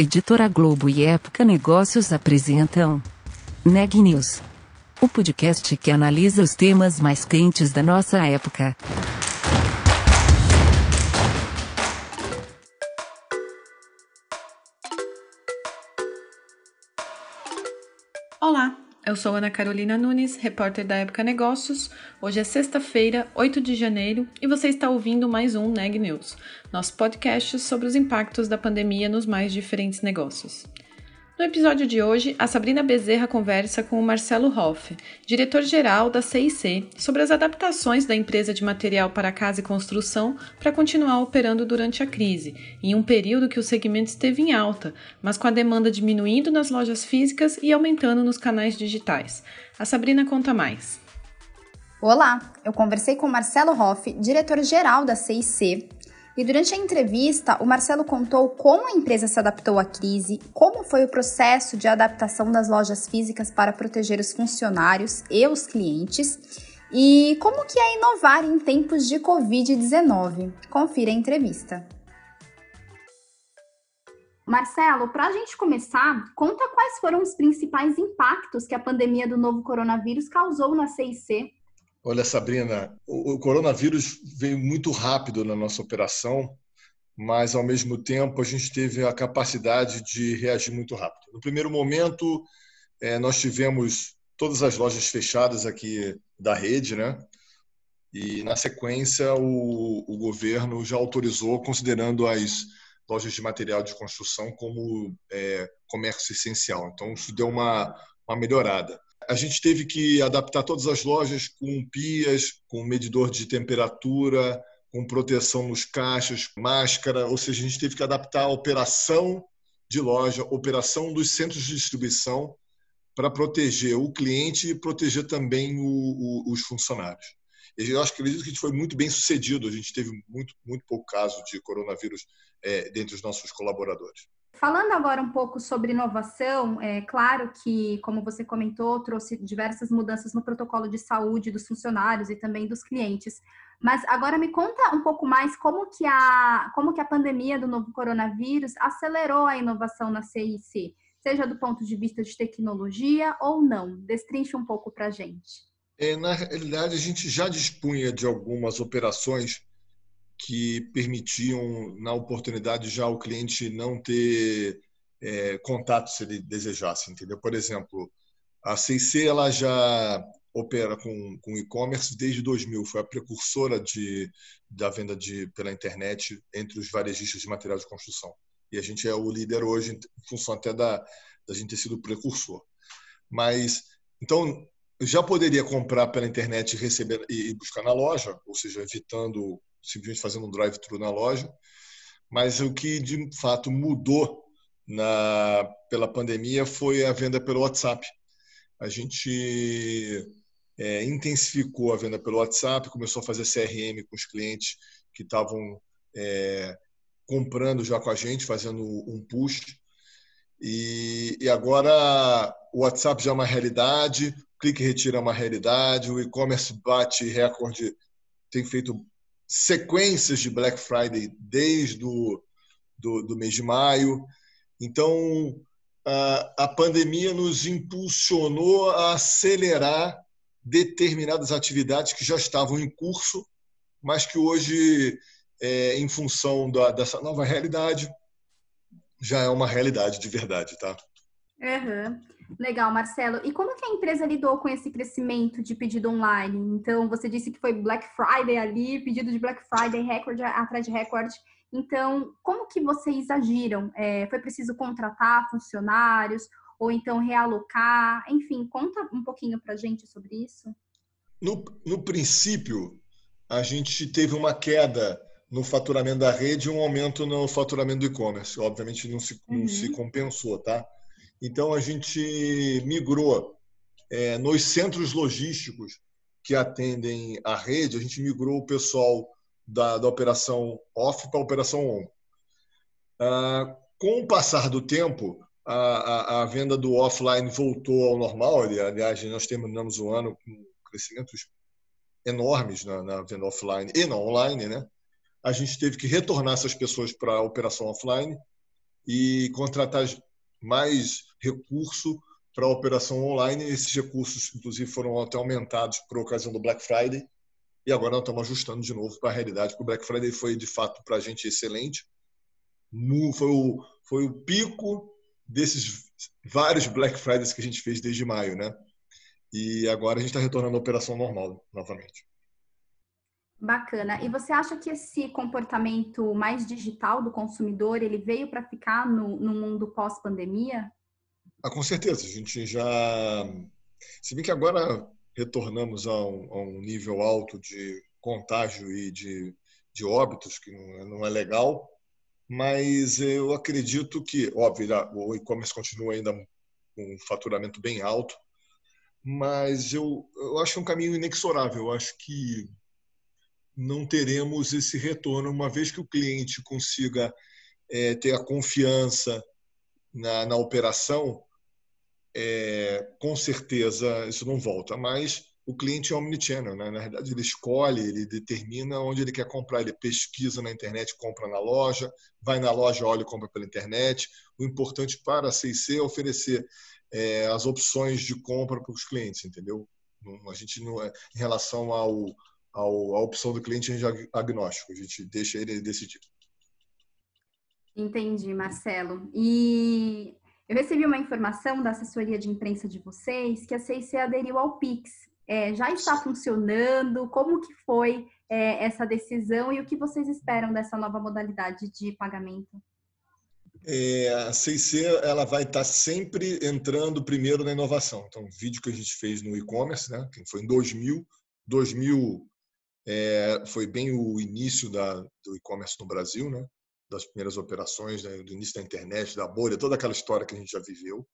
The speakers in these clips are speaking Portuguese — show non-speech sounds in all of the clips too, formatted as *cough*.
Editora Globo e Época Negócios apresentam Neg News, o podcast que analisa os temas mais quentes da nossa época. Eu sou Ana Carolina Nunes, repórter da Época Negócios. Hoje é sexta-feira, 8 de janeiro, e você está ouvindo mais um Neg News, nosso podcast sobre os impactos da pandemia nos mais diferentes negócios. No episódio de hoje, a Sabrina Bezerra conversa com o Marcelo Hoff, diretor-geral da CIC, sobre as adaptações da empresa de material para casa e construção para continuar operando durante a crise, em um período que o segmento esteve em alta, mas com a demanda diminuindo nas lojas físicas e aumentando nos canais digitais. A Sabrina conta mais. Olá, eu conversei com Marcelo Hoff, diretor-geral da CIC, e durante a entrevista, o Marcelo contou como a empresa se adaptou à crise, como foi o processo de adaptação das lojas físicas para proteger os funcionários e os clientes e como que é inovar em tempos de Covid-19. Confira a entrevista. Marcelo, para a gente começar, conta quais foram os principais impactos que a pandemia do novo coronavírus causou na CIC Olha, Sabrina, o, coronavírus veio muito rápido na nossa operação, mas ao mesmo tempo a gente teve a capacidade de reagir muito rápido. No primeiro momento, é, nós tivemos todas as lojas fechadas aqui da rede, né? E na sequência o, o governo já autorizou, considerando as lojas de material de construção como é, comércio essencial. Então isso deu uma, uma melhorada a gente teve que adaptar todas as lojas com pias, com medidor de temperatura, com proteção nos caixas, máscara, ou seja, a gente teve que adaptar a operação de loja, operação dos centros de distribuição para proteger o cliente e proteger também o, o, os funcionários. Eu acho que acredito que foi muito bem sucedido. A gente teve muito, muito pouco caso de coronavírus é, dentre os nossos colaboradores. Falando agora um pouco sobre inovação, é claro que, como você comentou, trouxe diversas mudanças no protocolo de saúde dos funcionários e também dos clientes. Mas agora me conta um pouco mais como que a, como que a pandemia do novo coronavírus acelerou a inovação na CIC, seja do ponto de vista de tecnologia ou não. Destrinche um pouco para a gente. É, na realidade, a gente já dispunha de algumas operações que permitiam, na oportunidade, já o cliente não ter é, contato se ele desejasse, entendeu? Por exemplo, a CIC ela já opera com, com e-commerce desde 2000, foi a precursora de, da venda de, pela internet entre os varejistas de material de construção. E a gente é o líder hoje, em função até da, da gente ter sido precursor. Mas, então, já poderia comprar pela internet e receber e buscar na loja, ou seja, evitando simplesmente fazendo um drive-thru na loja. Mas o que de fato mudou na, pela pandemia foi a venda pelo WhatsApp. A gente é, intensificou a venda pelo WhatsApp, começou a fazer CRM com os clientes que estavam é, comprando já com a gente, fazendo um push. E, e, agora o WhatsApp já é uma realidade, o clique retira é uma realidade, o e-commerce bate recorde, tem feito sequências de Black Friday desde o do, do mês de maio. Então, a, a pandemia nos impulsionou a acelerar determinadas atividades que já estavam em curso, mas que hoje, é, em função da, dessa nova realidade, já é uma realidade de verdade, tá? Uhum. Legal, Marcelo. E como que a empresa lidou com esse crescimento de pedido online? Então, você disse que foi Black Friday ali, pedido de Black Friday, recorde atrás de recorde. Então, como que vocês agiram? É, foi preciso contratar funcionários ou então realocar? Enfim, conta um pouquinho para a gente sobre isso. No, no princípio, a gente teve uma queda no faturamento da rede e um aumento no faturamento do e-commerce. Obviamente não se, uhum. não se uhum. compensou, tá? Então, a gente migrou é, nos centros logísticos que atendem a rede, a gente migrou o pessoal da, da operação off para a operação on. Ah, com o passar do tempo, a, a, a, venda do offline voltou ao normal. Aliás, nós terminamos o ano com crescimentos enormes na, na venda offline e na online. Né? A gente teve que retornar essas pessoas para a operação offline e contratar mais recurso para a operação online. Esses recursos, inclusive, foram até aumentados por ocasião do Black Friday. E agora nós estamos ajustando de novo para a realidade, o Black Friday foi, de fato, para a gente excelente. Foi, o, foi o pico desses vários Black Fridays que a gente fez desde maio, né? E agora a gente está retornando à operação normal novamente. Bacana. E você acha que esse comportamento mais digital do consumidor ele veio para ficar no, no mundo pós-pandemia? Ah, com certeza. A gente já. Se bem que agora retornamos a um, a um nível alto de contágio e de, de óbitos, que não é, não é legal, mas eu acredito que, óbvio, o e-commerce continua ainda com um faturamento bem alto, mas eu, eu acho um caminho inexorável. Eu acho que não teremos esse retorno, uma vez que o cliente consiga é, ter a confiança na, na operação, é, com certeza isso não volta. Mas o cliente é omnichannel, né? na verdade ele escolhe, ele determina onde ele quer comprar, ele pesquisa na internet, compra na loja, vai na loja, olha e compra pela internet. O importante para a CIC é oferecer é, as opções de compra para os clientes, entendeu? A gente não é, em relação ao, ao, à opção do cliente, a é agnóstico, a gente deixa ele decidir. Entendi, Marcelo. E eu recebi uma informação da assessoria de imprensa de vocês que a CIC aderiu ao Pix. É, já está funcionando? Como que foi é, essa decisão e o que vocês esperam dessa nova modalidade de pagamento? É, a CIC ela vai estar sempre entrando primeiro na inovação. Então, o vídeo que a gente fez no e-commerce, né, que foi em 2000, 2000 é, foi bem o início da, do e-commerce no Brasil, né, das primeiras operações, né, do início da internet, da bolha, toda aquela história que a gente já viveu.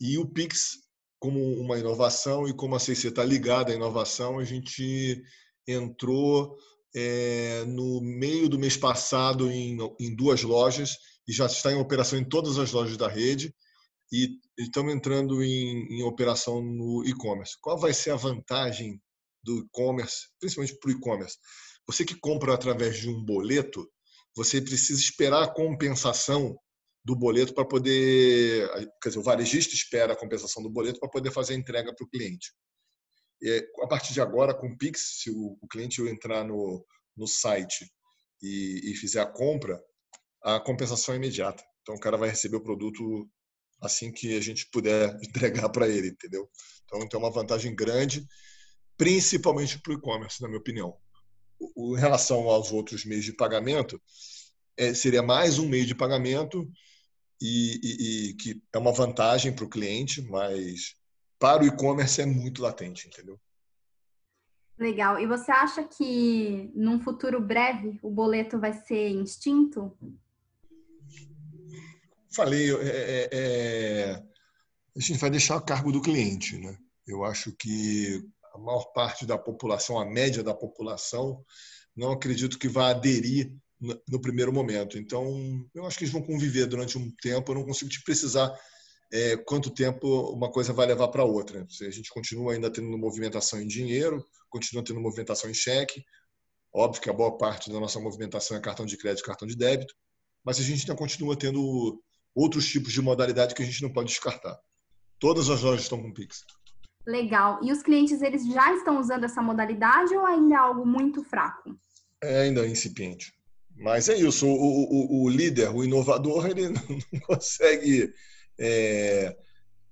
E o Pix como uma inovação e como a CC está ligada à inovação, a gente entrou é, no meio do mês passado em, em, duas lojas e já está em operação em todas as lojas da rede e estamos entrando em, em operação no e-commerce. Qual vai ser a vantagem do e-commerce, principalmente para o e-commerce? Você que compra através de um boleto, você precisa esperar a compensação do boleto para poder, quer dizer, o varejista espera a compensação do boleto para poder fazer a entrega para o cliente. E, a partir de agora, com o Pix, se o, cliente entrar no, no site e, e, fizer a compra, a compensação é imediata. Então, o cara vai receber o produto assim que a gente puder *laughs* entregar para ele, entendeu? Então, tem uma vantagem grande, principalmente para o e-commerce, na minha opinião. O, o, em relação aos outros meios de pagamento, é, seria mais um meio de pagamento e, e, e que é uma vantagem para o cliente, mas para o e-commerce é muito latente, entendeu? Legal. E você acha que num futuro breve o boleto vai ser extinto? Falei, é, é, é, a gente vai deixar a cargo do cliente, né? Eu acho que a maior parte da população, a média da população, não acredito que vá aderir no primeiro momento. Então, eu acho que eles vão conviver durante um tempo. Eu não consigo te precisar é, quanto tempo uma coisa vai levar para outra. A gente continua ainda tendo movimentação em dinheiro, continua tendo movimentação em cheque. Óbvio que a boa parte da nossa movimentação é cartão de crédito, cartão de débito, mas a gente ainda continua tendo outros tipos de modalidade que a gente não pode descartar. Todas as lojas estão com Pix. Legal. E os clientes eles já estão usando essa modalidade ou ainda é algo muito fraco? É ainda incipiente. Mas é isso, o, o, o líder, o inovador, ele *laughs* não consegue, é,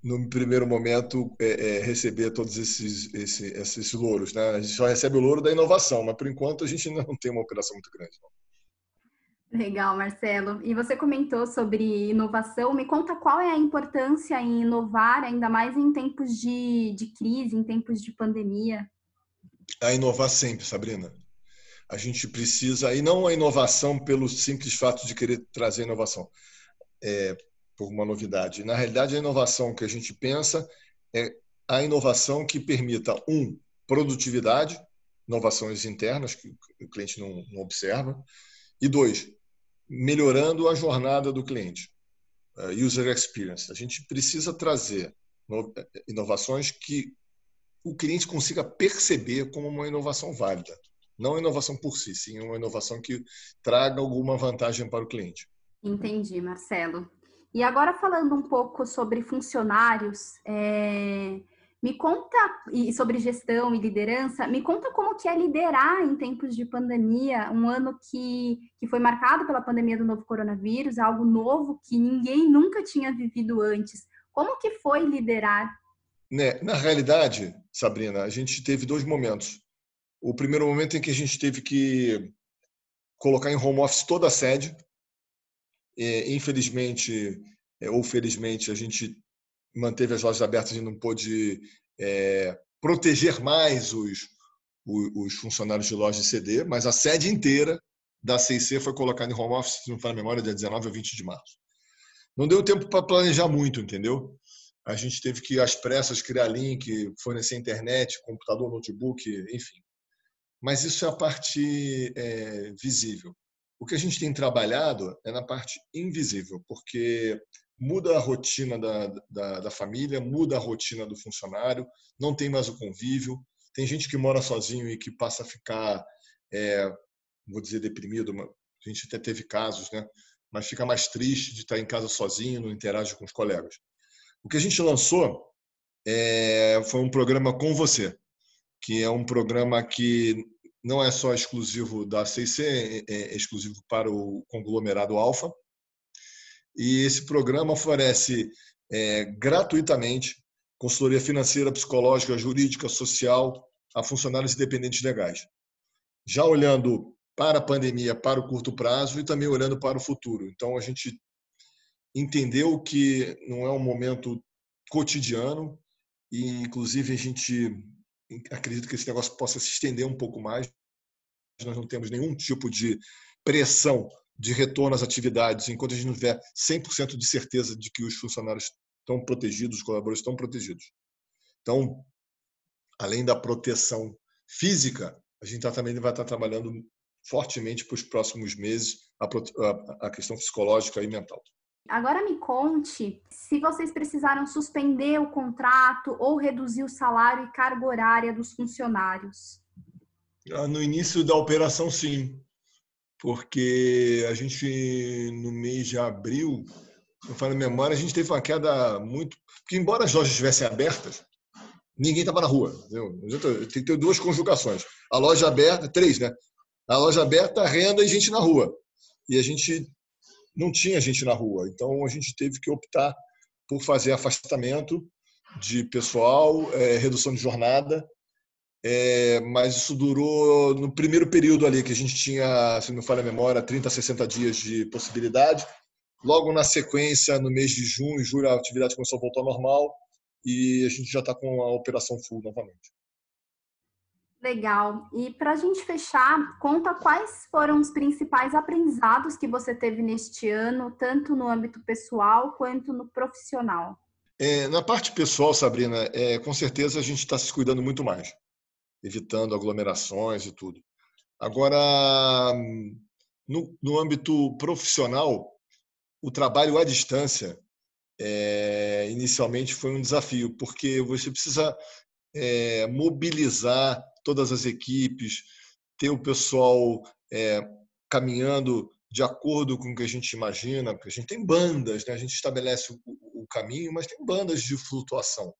no primeiro momento, é, é, receber todos esses, esses, esses louros. Né? A gente só recebe o louro da inovação, mas por enquanto a gente *laughs* não tem uma operação muito grande. Não. Legal, Marcelo. E você comentou sobre inovação. Me conta qual é a importância em inovar, ainda mais em tempos de, de crise, em tempos de pandemia. A inovar sempre, Sabrina a gente precisa, e não a inovação pelo simples fato de querer trazer inovação, é, por uma novidade. Na realidade, a inovação que a gente pensa é a inovação que permita, um, produtividade, inovações internas que o cliente não, não observa, e dois, melhorando a jornada do cliente, user experience. A gente precisa trazer inovações que o cliente consiga perceber como uma inovação válida. Não inovação por si, sim uma inovação que traga alguma vantagem para o cliente. Entendi, Marcelo. E agora falando um pouco sobre funcionários, é... me conta e sobre gestão e liderança, me conta como que é liderar em tempos de pandemia, um ano que, que foi marcado pela pandemia do novo coronavírus, algo novo que ninguém nunca tinha vivido antes. Como que foi liderar? Né, na realidade, Sabrina, a gente teve dois momentos. O primeiro momento em que a gente teve que colocar em home office toda a sede, é, infelizmente, é, ou felizmente, a gente manteve as lojas abertas e não pôde é, proteger mais os, os, os, funcionários de loja de CD, mas a sede inteira da CIC foi colocada em home office, se não for na memória, dia 19 ou 20 de março. Não deu tempo para planejar muito, entendeu? A gente teve que, às pressas, criar link, fornecer internet, computador, notebook, enfim. Mas isso é a parte é, visível. O que a gente tem trabalhado é na parte invisível, porque muda a rotina da, da, da, família, muda a rotina do funcionário, não tem mais o convívio. Tem gente que mora sozinho e que passa a ficar, é, vou dizer, deprimido. A gente até teve casos, né? Mas fica mais triste de estar em casa sozinho, não interage com os colegas. O que a gente lançou é, foi um programa com você, que é um programa que não é só exclusivo da CIC, é, é exclusivo para o conglomerado Alfa. E esse programa oferece é, gratuitamente consultoria financeira, psicológica, jurídica, social a funcionários independentes legais. Já olhando para a pandemia, para o curto prazo e também olhando para o futuro. Então, a gente entendeu que não é um momento cotidiano e, inclusive, a gente acredito que esse negócio possa se estender um pouco mais. Nós não temos nenhum tipo de pressão de retorno às atividades enquanto a gente não tiver 100% de certeza de que os funcionários estão protegidos, os colaboradores estão protegidos. Então, além da proteção física, a gente tá, também vai estar trabalhando fortemente para os próximos meses a questão psicológica e mental. Agora me conte se vocês precisaram suspender o contrato ou reduzir o salário e carga horária dos funcionários. Ah, no início da operação, sim, porque a gente, no mês de abril, eu falo memória, a gente teve uma queda muito. Porque, embora as lojas estivessem abertas, ninguém estava na rua. Entendeu? Tem que ter duas conjugações. A loja aberta, três, né? A loja aberta, renda e gente na rua. E a gente não tinha gente na rua. Então a gente teve que optar por fazer afastamento de pessoal, é, redução de jornada. É, mas isso durou no primeiro período ali, que a gente tinha, se não me falha a memória, 30 a 60 dias de possibilidade. Logo na sequência, no mês de junho e julho, a atividade começou a voltar ao normal e a gente já está com a operação full novamente. Legal. E para a gente fechar, conta quais foram os principais aprendizados que você teve neste ano, tanto no âmbito pessoal quanto no profissional. É, na parte pessoal, Sabrina, é, com certeza a gente está se cuidando muito mais, evitando aglomerações e tudo. Agora, no, no âmbito profissional, o trabalho à distância é, inicialmente foi um desafio, porque você precisa é, mobilizar todas as equipes, ter o pessoal é, caminhando de acordo com o que a gente imagina, porque a gente tem bandas, né? a gente estabelece o, o caminho, mas tem bandas de flutuação.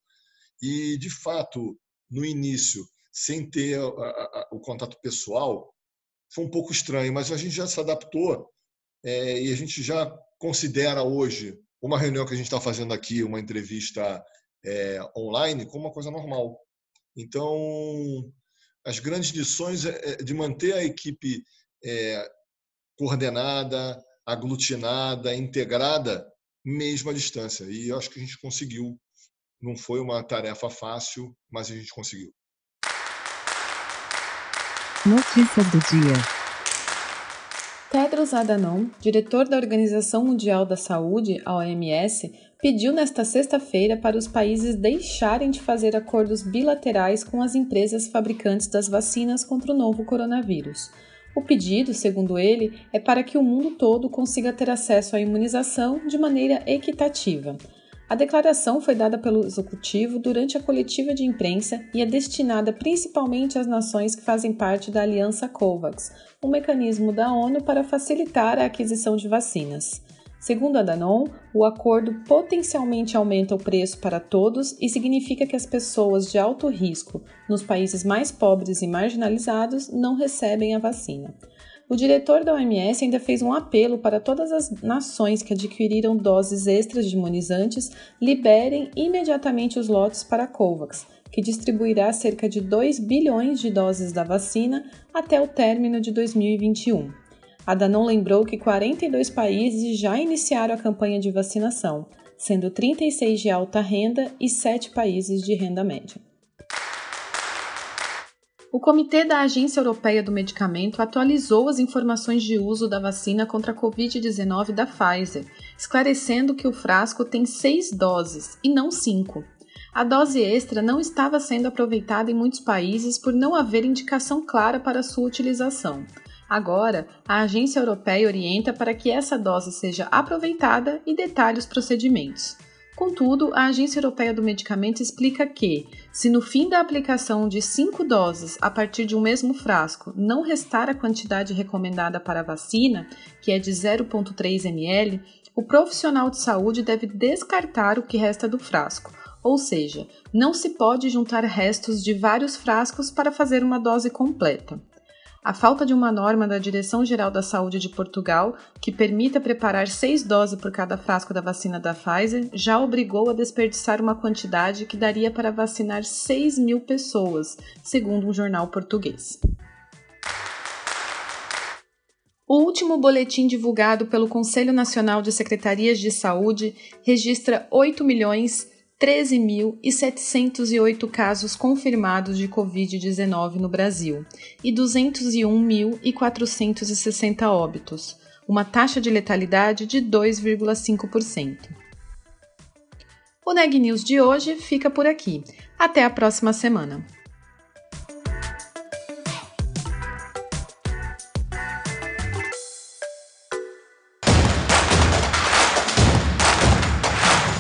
E, de fato, no início, sem ter a, a, o contato pessoal, foi um pouco estranho, mas a gente já se adaptou é, e a gente já considera hoje uma reunião que a gente está fazendo aqui, uma entrevista é, online, como uma coisa normal. Então, as grandes lições é, é de manter a equipe é, coordenada, aglutinada, integrada, mesmo à distância. E eu acho que a gente conseguiu. Não foi uma tarefa fácil, mas a gente conseguiu. Notícia do dia. Tedros Adhanom, diretor da Organização Mundial da Saúde, a OMS, pediu nesta sexta-feira para os países deixarem de fazer acordos bilaterais com as empresas fabricantes das vacinas contra o novo coronavírus. O pedido, segundo ele, é para que o mundo todo consiga ter acesso à imunização de maneira equitativa. A declaração foi dada pelo executivo durante a coletiva de imprensa e é destinada principalmente às nações que fazem parte da Aliança COVAX, um mecanismo da ONU para facilitar a aquisição de vacinas. Segundo a Danone, o acordo potencialmente aumenta o preço para todos e significa que as pessoas de alto risco nos países mais pobres e marginalizados não recebem a vacina. O diretor da OMS ainda fez um apelo para todas as nações que adquiriram doses extras de imunizantes liberem imediatamente os lotes para a COVAX, que distribuirá cerca de 2 bilhões de doses da vacina até o término de 2021. A Danon lembrou que 42 países já iniciaram a campanha de vacinação, sendo 36 de alta renda e 7 países de renda média. O Comitê da Agência Europeia do Medicamento atualizou as informações de uso da vacina contra a Covid-19 da Pfizer, esclarecendo que o frasco tem seis doses e não cinco. A dose extra não estava sendo aproveitada em muitos países por não haver indicação clara para sua utilização. Agora, a agência europeia orienta para que essa dose seja aproveitada e detalhe os procedimentos. Contudo, a Agência Europeia do Medicamento explica que, se no fim da aplicação de cinco doses a partir de um mesmo frasco não restar a quantidade recomendada para a vacina, que é de 0,3 ml, o profissional de saúde deve descartar o que resta do frasco, ou seja, não se pode juntar restos de vários frascos para fazer uma dose completa. A falta de uma norma da Direção-Geral da Saúde de Portugal que permita preparar seis doses por cada frasco da vacina da Pfizer já obrigou a desperdiçar uma quantidade que daria para vacinar 6 mil pessoas, segundo um jornal português. O último boletim divulgado pelo Conselho Nacional de Secretarias de Saúde registra 8 milhões 13.708 casos confirmados de Covid-19 no Brasil e 201.460 óbitos, uma taxa de letalidade de 2,5%. O Neg News de hoje fica por aqui. Até a próxima semana.